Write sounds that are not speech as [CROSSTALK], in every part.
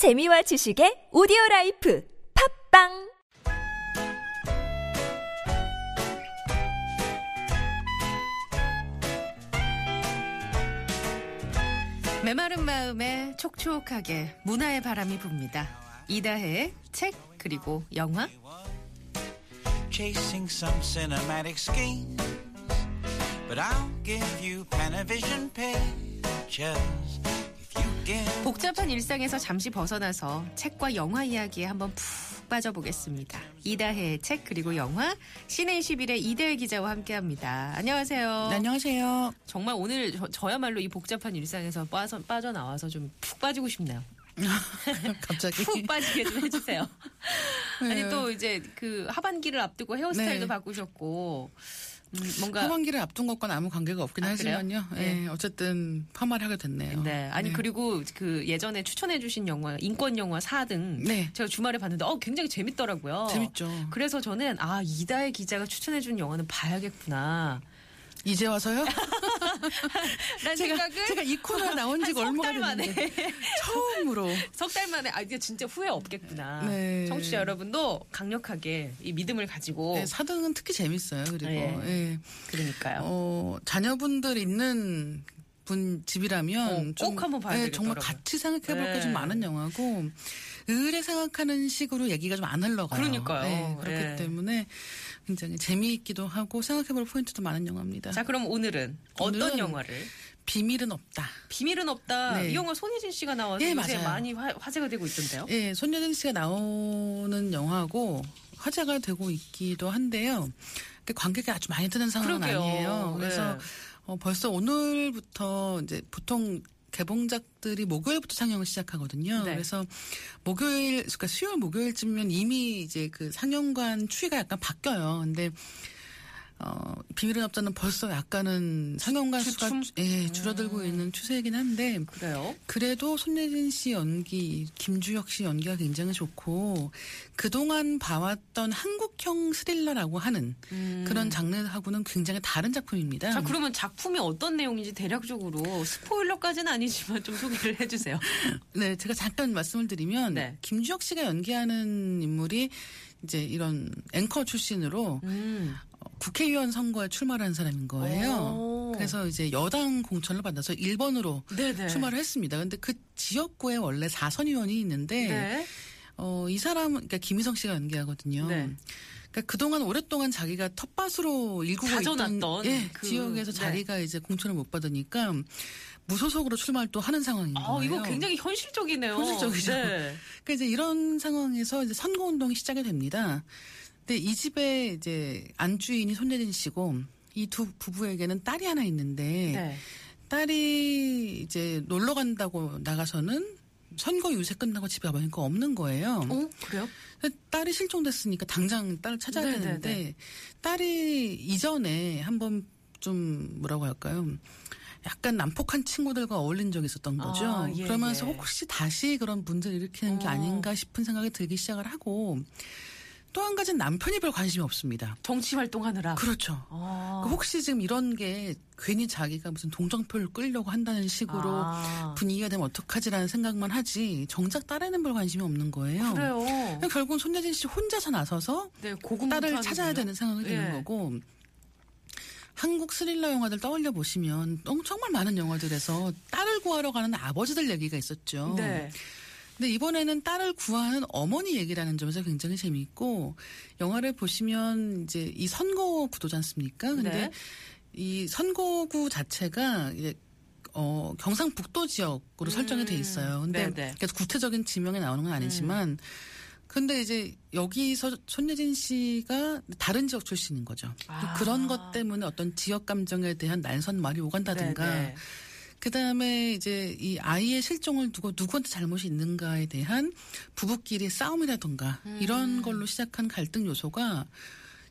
재미와 지식의 오디오 라이프 팟빵 메마른 마음에 촉촉하게 문화의 바람이 붑니다. 이다혜의 책 그리고 영화 chasing some cinematic schemes. But I'll give you Panavision pictures. 복잡한 일상에서 잠시 벗어나서 책과 영화 이야기에 한번 푹 빠져보겠습니다. 이다혜의 책 그리고 영화 시내 21의 이다혜 기자와 함께합니다. 안녕하세요. 네, 안녕하세요. 정말 오늘 저, 야말로이 복잡한 일상에서 빠져, 빠져나와서 좀 푹 빠지고 싶네요. [LAUGHS] 갑자기. 푹 빠지게 좀 해주세요. 아니 네. 또 이제 그 하반기를 앞두고 헤어스타일도 네. 바꾸셨고 음, 뭔가 하반기를 앞둔 것과는 아무 관계가 없긴 아? 하지만요. 네. 예, 어쨌든 파마를 하게 됐네요. 네. 아니 그리고 그 예전에 추천해주신 영화 인권 영화 4등 네. 제가 주말에 봤는데 어 굉장히 재밌더라고요. 재밌죠. 그래서 저는 아 이다혜 기자가 추천해준 영화는 봐야겠구나. 이제 와서요? [LAUGHS] [LAUGHS] 란 제가 생각을 제가 이 코너에 나온 지가 얼마나 만에 됐는데 [LAUGHS] 처음으로 석 달 만에 아 이게 진짜 후회 없겠구나. 네. 청취자 여러분도 강력하게 이 믿음을 가지고 네, 4등은 특히 재밌어요. 그리고 예. 예. 그러니까요. 어, 자녀분들 있는 분 집이라면 어, 꼭 한번 봐야 예, 정말 되겠더라고요. 같이 생각해볼 네. 게좀 많은 영화고 의뢰 생각하는 식으로 얘기가 좀 안 흘러가요. 그러니까요. 예, 그렇기 예. 때문에 굉장히 재미있기도 하고 생각해볼 포인트도 많은 영화입니다. 자 그럼 오늘은 어떤 오늘은 영화를? 비밀은 없다. 비밀은 없다. 네. 이 영화 손예진 씨가 나와서 예, 요새 맞아요. 많이 화, 화제가 되고 있던데요. 예, 손예진 씨가 나오는 영화고 화제가 되고 있기도 한데요. 관객이 아주 많이 드는 상황은 그러게요. 아니에요. 그래서 네. 어, 벌써 오늘부터 이제 보통 개봉작들이 목요일부터 상영을 시작하거든요. 네. 그래서 목요일, 그러니까 수요일 목요일쯤이면 이미 이제 그 상영관 추이가 약간 바뀌어요. 근데 어, 비밀은 없다는 벌써 약간은 상영관 수가 주춤? 주- 예, 줄어들고 있는 추세이긴 한데 그래요? 그래도 손예진 씨 연기, 김주혁 씨 연기가 굉장히 좋고 그동안 봐왔던 한국형 스릴러라고 하는 그런 장르하고는 굉장히 다른 작품입니다. 음. 자 그러면 작품이 어떤 내용인지 대략적으로 스포일러까지는 아니지만 좀 소개를 해 주세요. [LAUGHS] 네, 제가 잠깐 말씀을 드리면 네. 김주혁 씨가 연기하는 인물이 이제 이런 앵커 출신으로 음. 어, 국회의원 선거에 출마를 한 사람인 거예요. 오. 그래서 이제 여당 공천을 받아서 1번으로 네네. 출마를 했습니다. 근데 그 지역구에 원래 4선 의원이 있는데 네. 어, 이 사람은, 그러니까 김희성 씨가 연기하거든요. 네. 그러니까 그동안 오랫동안 자기가 텃밭으로 일구고 있던 예, 그- 지역에서 네. 자기가 이제 공천을 못 받으니까 무소속으로 출마를 또 하는 상황인 아 거예요. 이거 굉장히 현실적이네요. 현실적이죠. 네. 그러니까 이제 이런 상황에서 이제 선거 운동이 시작이 됩니다. 근데 이 집에 이제 안주인이 손예진 씨고 이 두 부부에게는 딸이 하나 있는데 네. 딸이 이제 놀러 간다고 나가서는 선거 유세 끝나고 집에 가보니까 없는 거예요. 어 그래요? 딸이 실종됐으니까 당장 딸을 찾아야 네네네. 되는데 딸이 이전에 한번 좀 뭐라고 할까요? 약간 난폭한 친구들과 어울린 적이 있었던 거죠. 아, 예, 그러면서 예. 혹시 다시 그런 문제를 일으키는 게 어. 아닌가 싶은 생각이 들기 시작을 하고 또 한 가지는 남편이 별 관심이 없습니다. 정치 활동하느라. 그렇죠. 아. 그 혹시 지금 이런 게 괜히 자기가 무슨 동정표를 끌려고 한다는 식으로 아. 분위기가 되면 어떡하지라는 생각만 하지 정작 딸에는 별 관심이 없는 거예요. 그래요. 그러니까 결국은 손예진 씨 혼자서 나서서 네 딸을 찾아야 되는 상황이 되는 예. 거고 한국 스릴러 영화들 떠올려 보시면 정말 많은 영화들에서 딸을 구하러 가는 아버지들 얘기가 있었죠. 네. 근데 이번에는 딸을 구하는 어머니 얘기라는 점에서 굉장히 재미있고 영화를 보시면 이제 이 선거 구도지 않습니까? 근데 네. 이 선거구 자체가 이제 어, 경상북도 지역으로 설정이 돼 있어요. 근데 음. 네네. 그래서 구체적인 지명이 나오는 건 아니지만 근데 이제 여기서 손예진 씨가 다른 지역 출신인 거죠. 아. 그런 것 때문에 어떤 지역 감정에 대한 난선 말이 오간다든가 네네. 그다음에 이제 이 아이의 실종을 두고 누구한테 잘못이 있는가에 대한 부부끼리 싸움이라든가 음. 이런 걸로 시작한 갈등 요소가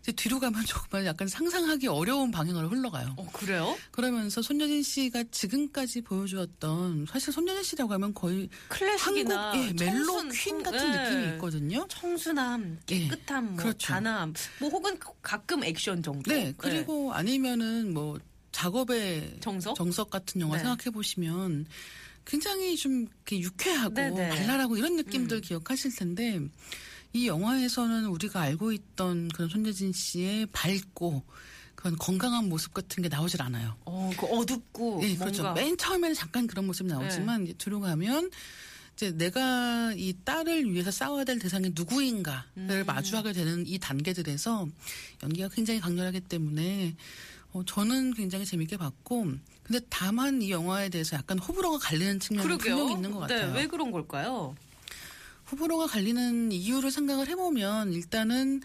이제 뒤로 가면 [LAUGHS] 정말 약간 상상하기 어려운 방향으로 흘러가요. 어 그래요? 그러면서 손예진 씨가 지금까지 보여주었던 사실 손예진 씨라고 하면 거의 클래식이나 한국 예, 멜로 퀸 청- 같은 예. 느낌이 있거든요. 청순함, 예. 깨끗함, 뭐 그렇죠. 단함, 뭐 혹은 가끔 액션 정도. 네, 그리고 아니면은 뭐 작업의 정석? 같은 영화 네. 생각해 보시면 굉장히 좀 이렇게 유쾌하고 네네. 발랄하고 이런 느낌들 음. 기억하실 텐데 이 영화에서는 우리가 알고 있던 그런 손예진 씨의 밝고 그런 건강한 모습 같은 게 나오질 않아요. 어, 그 어둡고 예, 뭔가 네. 그렇죠. 맨 처음에는 잠깐 그런 모습이 나오지만 이제 들어가면 이제 내가 이 딸을 위해서 싸워야 될 대상이 누구인가를 음. 마주하게 되는 이 단계들에서 연기가 굉장히 강렬하기 때문에 어, 저는 굉장히 재밌게 봤고 근데 다만 이 영화에 대해서 약간 호불호가 갈리는 측면이 그러게요. 분명히 있는 것 같아요. 네, 왜 그런 걸까요? 호불호가 갈리는 이유를 생각을 해보면 일단은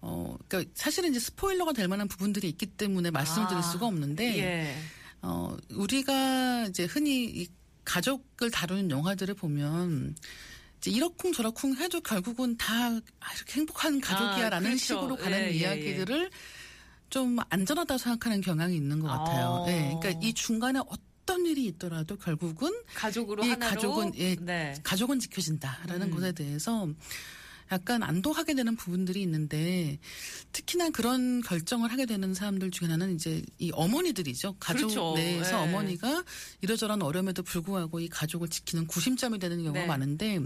어, 그러니까 사실은 이제 스포일러가 될 만한 부분들이 있기 때문에 말씀드릴 아, 수가 없는데 예. 어, 우리가 이제 흔히 이 가족을 다루는 영화들을 보면 이제 이러쿵 저러쿵 해도 결국은 다 아, 이렇게 행복한 가족이야라는 그렇죠. 식으로 가는 예, 예, 이야기들을 좀 안전하다고 생각하는 경향이 있는 것 같아요. 어. 예, 그러니까 이 중간에 어떤 일이 있더라도 결국은 가족으로 이 하나로 가족은 예, 네. 가족은 지켜진다라는 음. 것에 대해서 약간 안도하게 되는 부분들이 있는데 특히나 그런 결정을 하게 되는 사람들 중에 하나는 이제 이 어머니들이죠. 가족 그렇죠. 내에서 네. 어머니가 이러저런 어려움에도 불구하고 이 가족을 지키는 구심점이 되는 경우가 네. 많은데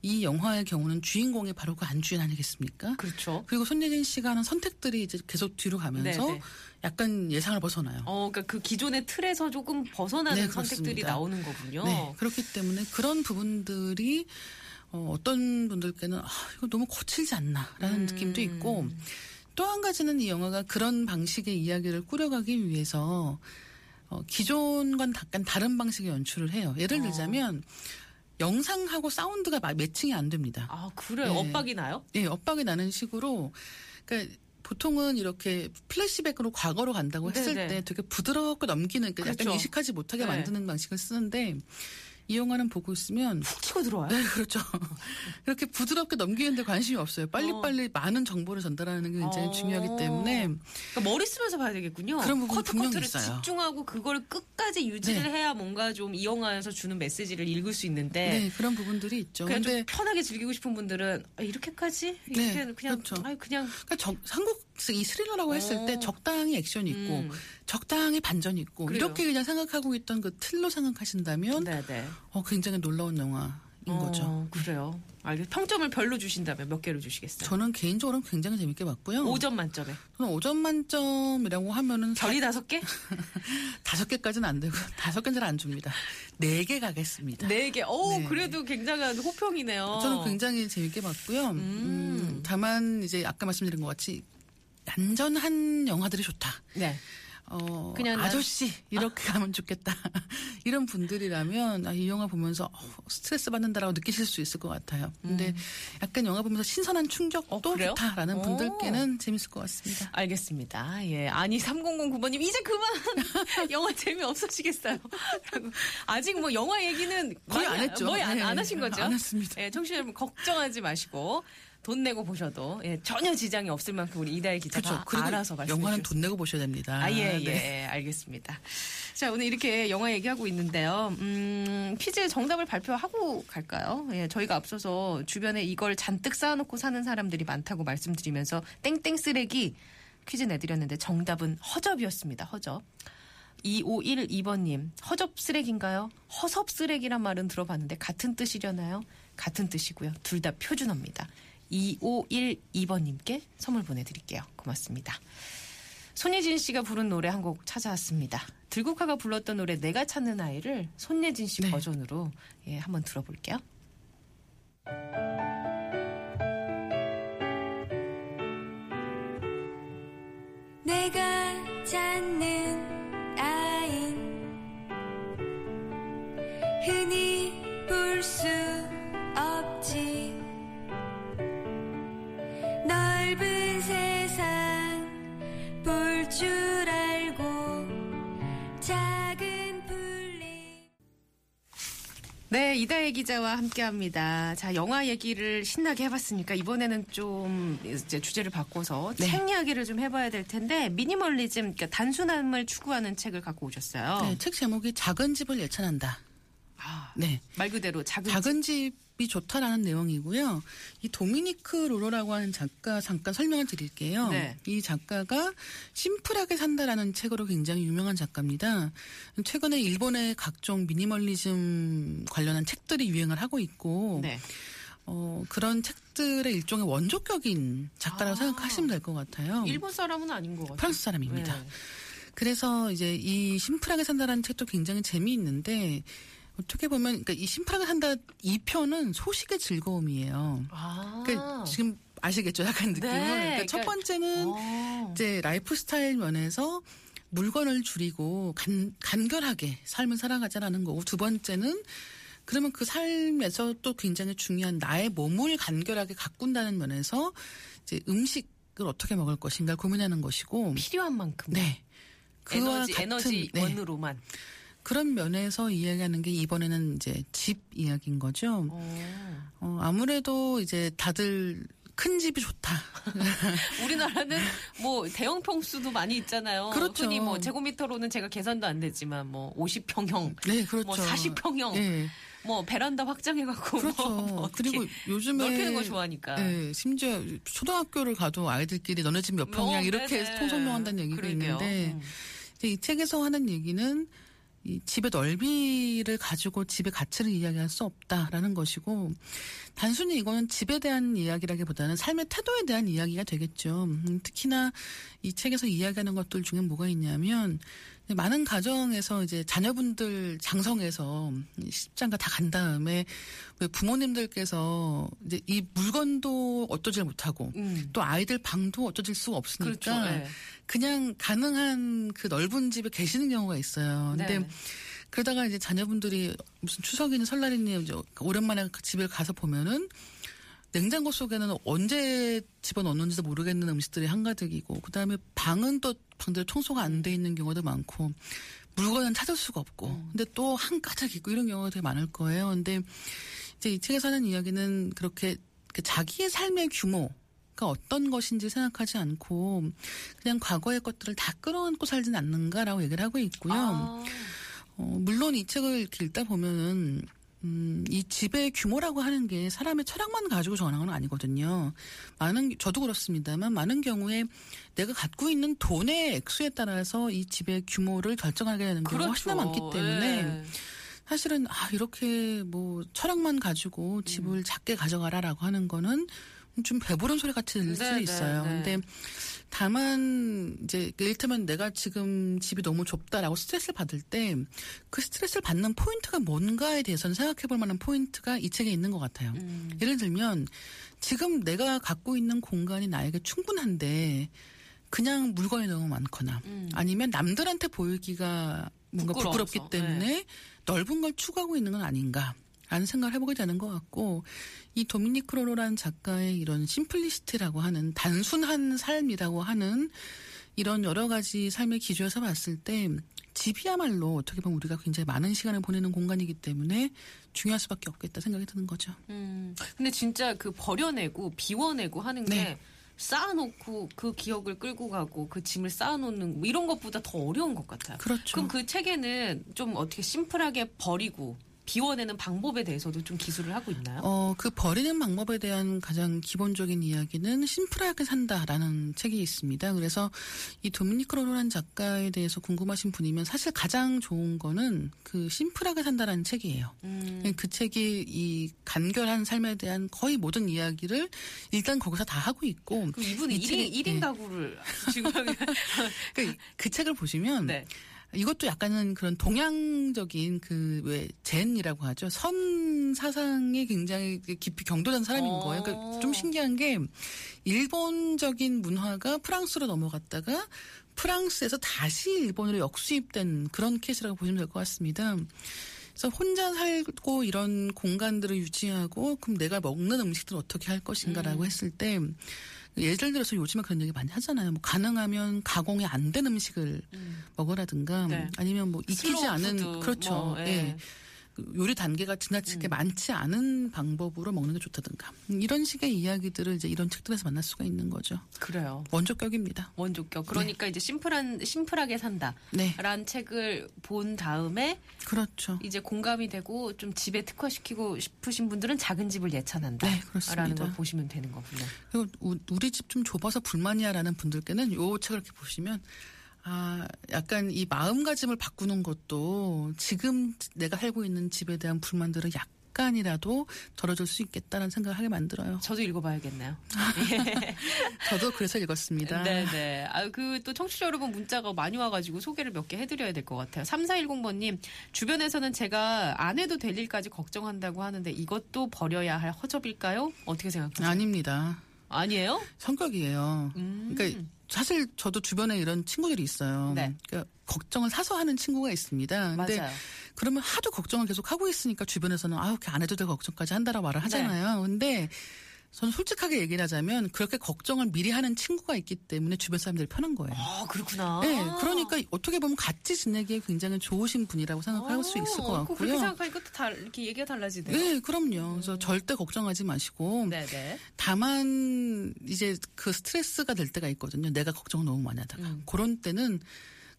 이 영화의 경우는 주인공이 바로 그 안주인 아니겠습니까? 그렇죠. 그리고 손예진 씨가 하는 선택들이 이제 계속 뒤로 가면서 네, 네. 약간 예상을 벗어나요. 어, 그러니까 그 기존의 틀에서 조금 벗어나는 네, 선택들이. 나오는 거군요. 네, 그렇기 때문에 그런 부분들이 어, 어떤 분들께는 아, 이거 너무 거칠지 않나라는 음. 느낌도 있고 또 한 가지는 이 영화가 그런 방식의 이야기를 꾸려가기 위해서 어, 기존과는 약간 다른 방식의 연출을 해요. 예를 어. 들자면 영상하고 사운드가 마- 매칭이 안 됩니다. 아, 그래요? 네. 엇박이 나요? 예, 엇박이 나는 식으로 그러니까 보통은 이렇게 플래시백으로 과거로 간다고 했을 네네. 때 되게 부드럽게 넘기는 그러니까 그렇죠. 약간 이식하지 못하게 네. 만드는 방식을 쓰는데 이 영화는 보고 있으면 푹 치고 들어와요. 네, 그렇죠. [LAUGHS] 이렇게 부드럽게 넘기는데 관심이 없어요. 빨리빨리 많은 정보를 전달하는 게 굉장히 어. 중요하기 때문에 그러니까 머리 쓰면서 봐야 되겠군요. 그런 부분이 커트 분명히 커트를 있어요. 집중하고 그걸 끝까지 유지를 네. 해야 뭔가 좀 이 영화에서 주는 메시지를 읽을 수 있는데 네, 그런 부분들이 있죠. 그냥 근데 좀 편하게 즐기고 싶은 분들은 아, 이렇게까지 네, 이렇게 그냥 그렇죠. 아이 그냥 그러니까 적- 한국 이 스릴러라고 했을 어. 때 적당히 액션이 있고 음. 적당히 반전이 있고 그래요. 이렇게 그냥 생각하고 있던 그 틀로 생각하신다면 네네. 어, 굉장히 놀라운 영화인 거죠. 어, 그래요. 알겠. 평점을 별로 주신다면 몇 개를 주시겠어요? 저는 개인적으로 는 굉장히 재밌게 봤고요. 5점 만점에. 저는 5점 만점이라고 하면은 별이 다섯 개? [LAUGHS] 다섯 개까지는 안 되고 [LAUGHS] 다섯 개는 잘 안 줍니다. 네 개 가겠습니다. 네 개. 오, 네. 그래도 굉장한 호평이네요. 저는 굉장히 재밌게 봤고요. 음, 다만 이제 아까 말씀드린 것 같이 안전한 영화들이 좋다. 네. 어, 그냥 난- 아저씨 이렇게 가면 좋겠다. [LAUGHS] 이런 분들이라면 아, 이 영화 보면서 어, 스트레스 받는다라고 느끼실 수 있을 것 같아요. 근데 약간 영화 보면서 신선한 충격도 음. 어? 좋다라는 오. 분들께는 재밌을 것 같습니다. 알겠습니다. 예. 아니, 3009번님, 이제 그만! [LAUGHS] 영화 재미없으시겠어요? 라고. [LAUGHS] 아직 뭐 영화 얘기는 거의 많이 안 했죠. 거의 안, 네. 안 하신 거죠? 안 했습니다. 예, 청취자 여러분 걱정하지 마시고. 돈 내고 보셔도 예, 전혀 지장이 없을 만큼 우리 이다혜 기자가 그렇죠. 알아서 말씀해 영화는 주셨습니다. 돈 내고 보셔야 됩니다. 아, 예, 예, 네. 알겠습니다. 자, 오늘 이렇게 영화 얘기하고 있는데요. 음, 퀴즈 정답을 발표하고 갈까요? 예, 저희가 앞서서 주변에 이걸 잔뜩 쌓아놓고 사는 사람들이 많다고 말씀드리면서 땡땡 쓰레기 퀴즈 내드렸는데 정답은 허접이었습니다. 허접. 2512번님, 허접 쓰레기인가요? 허섭 쓰레기란 말은 들어봤는데 같은 뜻이려나요? 같은 뜻이고요. 둘 다 표준어입니다. 2512번님께 선물 보내드릴게요. 고맙습니다. 손예진 씨가 부른 노래 한 곡 찾아왔습니다. 들국화가 불렀던 노래 내가 찾는 아이를 손예진 씨 네. 버전으로 예, 한번 들어볼게요. 내가 찾는 기자와 함께합니다. 자, 영화 얘기를 신나게 해봤으니까 이번에는 좀 이제 주제를 바꿔서 네. 책 이야기를 좀 해봐야 될 텐데 미니멀리즘, 그러니까 단순함을 추구하는 책을 갖고 오셨어요. 네, 책 제목이 작은 집을 예찬한다. 아, 네. 말 그대로 작은, 작은 집집 이 좋다라는 내용이고요. 이 도미니크 로로라고 하는 작가 잠깐 설명을 드릴게요. 네. 이 작가가 심플하게 산다라는 책으로 굉장히 유명한 작가입니다. 최근에 일본의 각종 미니멀리즘 관련한 책들이 유행을 하고 있고 네. 어, 그런 책들의 일종의 원조격인 작가라고 아. 생각하시면 될 것 같아요. 일본 사람은 아닌 것 같아요. 프랑스 사람입니다. 네. 그래서 이제 이 심플하게 산다라는 책도 굉장히 재미있는데 어떻게 보면 그러니까 이 심플하게 산다 2편은 소식의 즐거움이에요. 아. 그러니까 지금 아시겠죠? 약간 느낌을. 네, 그러니까 첫 그러니까- 번째는 어. 이제 라이프 스타일 면에서 물건을 줄이고 간, 간결하게 삶을 살아가자라는 거고 두 번째는 그러면 그 삶에서 또 굉장히 중요한 나의 몸을 간결하게 가꾼다는 면에서 이제 음식을 어떻게 먹을 것인가 고민하는 것이고 필요한 만큼. 네. 그와 에너지, 같은 에너지 네. 원으로만. 그런 면에서 이야기하는 게 이번에는 이제 집 이야기인 거죠. 어. 어, 아무래도 이제 다들 큰 집이 좋다. [LAUGHS] 우리나라는 뭐 대형 평수도 많이 있잖아요. 그렇죠. 흔히 뭐 제곱미터로는 제가 계산도 안 되지만 뭐 50평형, 네, 그렇죠. 뭐 40평형, 예. 뭐 베란다 확장해갖고 그렇죠. 뭐, [LAUGHS] 뭐 어떻게 그리고 요즘에 넓히는 거 좋아하니까. 네, 심지어 초등학교를 가도 아이들끼리 너네 집 몇 평이야 어, 이렇게. 통성명한다는 얘기가 그러게요. 있는데 음. 이 책에서 하는 얘기는 이 집의 넓이를 가지고 집의 가치를 이야기할 수 없다라는 것이고 단순히 이거는 집에 대한 이야기라기보다는 삶의 태도에 대한 이야기가 되겠죠. 음, 특히나 이 책에서 이야기하는 것들 중에 뭐가 있냐면 많은 가정에서 이제 자녀분들 장성해서 십장가 다 간 다음에 왜 부모님들께서 이제 이 물건도 어쩌질 못하고 음. 또 아이들 방도 어쩌질 수가 없으니까 그렇죠. 네. 그냥 가능한 그 넓은 집에 계시는 경우가 있어요. 근데 네. 그러다가 이제 자녀분들이 무슨 추석이니 설날이니 이제 오랜만에 그 집에 가서 보면은 냉장고 속에는 언제 집어넣는지도 모르겠는 음식들이 한가득이고 그다음에 방은 또 방대로 청소가 안 돼 있는 경우도 많고 물건은 찾을 수가 없고 음. 근데 또 한가득 있고 이런 경우가 되게 많을 거예요. 근데 이제 이 책에서 하는 이야기는 그렇게 그 자기의 삶의 규모 가 어떤 것인지 생각하지 않고 그냥 과거의 것들을 다 끌어안고 살진 않는가라고 얘기를 하고 있고요. 아, 어, 물론 이 책을 읽다 보면은 음, 이 집의 규모라고 하는 게 사람의 철학만 가지고 정하는 건 아니거든요. 많은 저도 그렇습니다만 많은 경우에 내가 갖고 있는 돈의 액수에 따라서 이 집의 규모를 결정하게 되는 경우가 훨씬 많기 때문에 예. 사실은 아 이렇게 뭐 철학만 가지고 집을 작게 가져가라라고 하는 거는 좀 배부른 소리 같이 들릴 수 네, 네, 있어요. 네. 근데 다만 이제 이를테면 내가 지금 집이 너무 좁다라고 스트레스를 받을 때 그 스트레스를 받는 포인트가 뭔가에 대해서는 생각해 볼 만한 포인트가 이 책에 있는 것 같아요. 음. 예를 들면 지금 내가 갖고 있는 공간이 나에게 충분한데 그냥 물건이 너무 많거나 음. 아니면 남들한테 보이기가 뭔가 부끄러워서, 부끄럽기 때문에 넓은 걸 추구하고 있는 건 아닌가. 라는 생각을 해보게 되는 것 같고 이 도미니 크 로로라는 작가의 이런 심플리시티라고 하는 단순한 삶이라고 하는 이런 여러 가지 삶의 기조에서 봤을 때 집이야말로 어떻게 보면 우리가 굉장히 많은 시간을 보내는 공간이기 때문에 중요할 수밖에 없겠다 생각이 드는 거죠. 음. 근데 진짜 그 버려내고 비워내고 하는 게 네. 쌓아놓고 그 기억을 끌고 가고 그 짐을 쌓아놓는 뭐 이런 것보다 더 어려운 것 같아요. 그렇죠. 그럼 그 책에는 좀 어떻게 심플하게 버리고 비워내는 방법에 대해서도 좀 기술을 하고 있나요? 어, 그 버리는 방법에 대한 가장 기본적인 이야기는 심플하게 산다라는 책이 있습니다. 그래서 이 도미니크 로로란 작가에 대해서 궁금하신 분이면 사실 가장 좋은 거는 그 심플하게 산다라는 책이에요. 음. 그 책이 이 간결한 삶에 대한 거의 모든 이야기를 일단 거기서 다 하고 있고 이분은 이 1인, 책이- 일인 네. 가구를 [LAUGHS] 지금 [LAUGHS] 그, 그 책을 보시면 네. 이것도 약간은 그런 동양적인 그 왜 젠이라고 하죠. 선 사상에 굉장히 깊이 경도된 사람인 어. 거예요. 그러니까 좀 신기한 게 일본적인 문화가 프랑스로 넘어갔다가 프랑스에서 다시 일본으로 역수입된 그런 케이스라고 보시면 될 것 같습니다. 그래서 혼자 살고 이런 공간들을 유지하고 그럼 내가 먹는 음식들을 어떻게 할 것인가라고 음. 했을 때 예를 들어서 요즘에 그런 얘기 많이 하잖아요. 뭐 가능하면 가공이 안 된 음식을 먹으라든가 네. 아니면 뭐 익히지 않은 food, 그렇죠. 뭐, 예. 예. 요리 단계가 지나치게 많지 않은 방법으로 먹는 게 좋다든가 음, 이런 식의 이야기들을 이제 이런 책들에서 만날 수가 있는 거죠. 그래요. 원조격입니다. 원조격. 그러니까 이제 심플한 심플하게 산다. 네, 라는 책을 본 다음에 그렇죠. 이제 공감이 되고 좀 집에 특화시키고 싶으신 분들은 작은 집을 예찬한다. 네, 그렇습니다. 라는 걸 보시면 되는 거군요. 그리고 우- 우리 집 좀 좁아서 불만이야라는 분들께는 요 책을 이렇게 보시면 아 약간 이 마음가짐을 바꾸는 것도 지금 내가 살고 있는 집에 대한 불만들을 약간이라도 덜어줄 수 있겠다는 생각을 하게 만들어요. 저도 읽어봐야겠네요. [LAUGHS] 저도 그래서 읽었습니다. 네네. 아, 그 또 청취자 여러분 문자가 많이 와가지고 소개를 몇 개 해드려야 될 것 같아요. 3410번님, 주변에서는 제가 안 해도 될 일까지 걱정한다고 하는데 이것도 버려야 할 허접일까요? 어떻게 생각하세요? 아닙니다. 아니에요? 성격이에요. 음. 그러니까 사실 저도 주변에 이런 친구들이 있어요. 네. 그러니까 걱정을 사서 하는 친구가 있습니다. 근데 맞아요. 그러면 하도 걱정을 계속 하고 있으니까 주변에서는 걔안 해도 될 걱정까지 한다라고 말을 네. 하잖아요. 근데 저는 솔직하게 얘기를 하자면 그렇게 걱정을 미리 하는 친구가 있기 때문에 주변 사람들이 편한 거예요. 아, 그렇구나. 네, 그러니까 어떻게 보면 같이 지내기에 굉장히 좋으신 분이라고 생각할 수 있을 것 어, 그거 그렇게 같고요. 생각하니까 또 달, 이렇게 얘기가 달라지네요. 네, 그럼요. 그래서 절대 걱정하지 마시고 네네. 다만 이제 그 스트레스가 될 때가 있거든요. 내가 걱정을 너무 많이 하다가 음. 그런 때는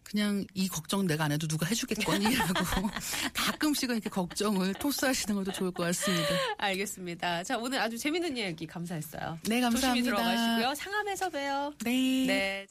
그냥 이 걱정 내가 안 해도 누가 해주겠거니라고 [LAUGHS] [LAUGHS] 가끔씩은 이렇게 걱정을 토스하시는 것도 좋을 것 같습니다. 알겠습니다. 자, 오늘 아주 재밌는 이야기 감사했어요. 네, 조심히 감사합니다. 들어가시고요. 상암에서 봬요. 네. 네.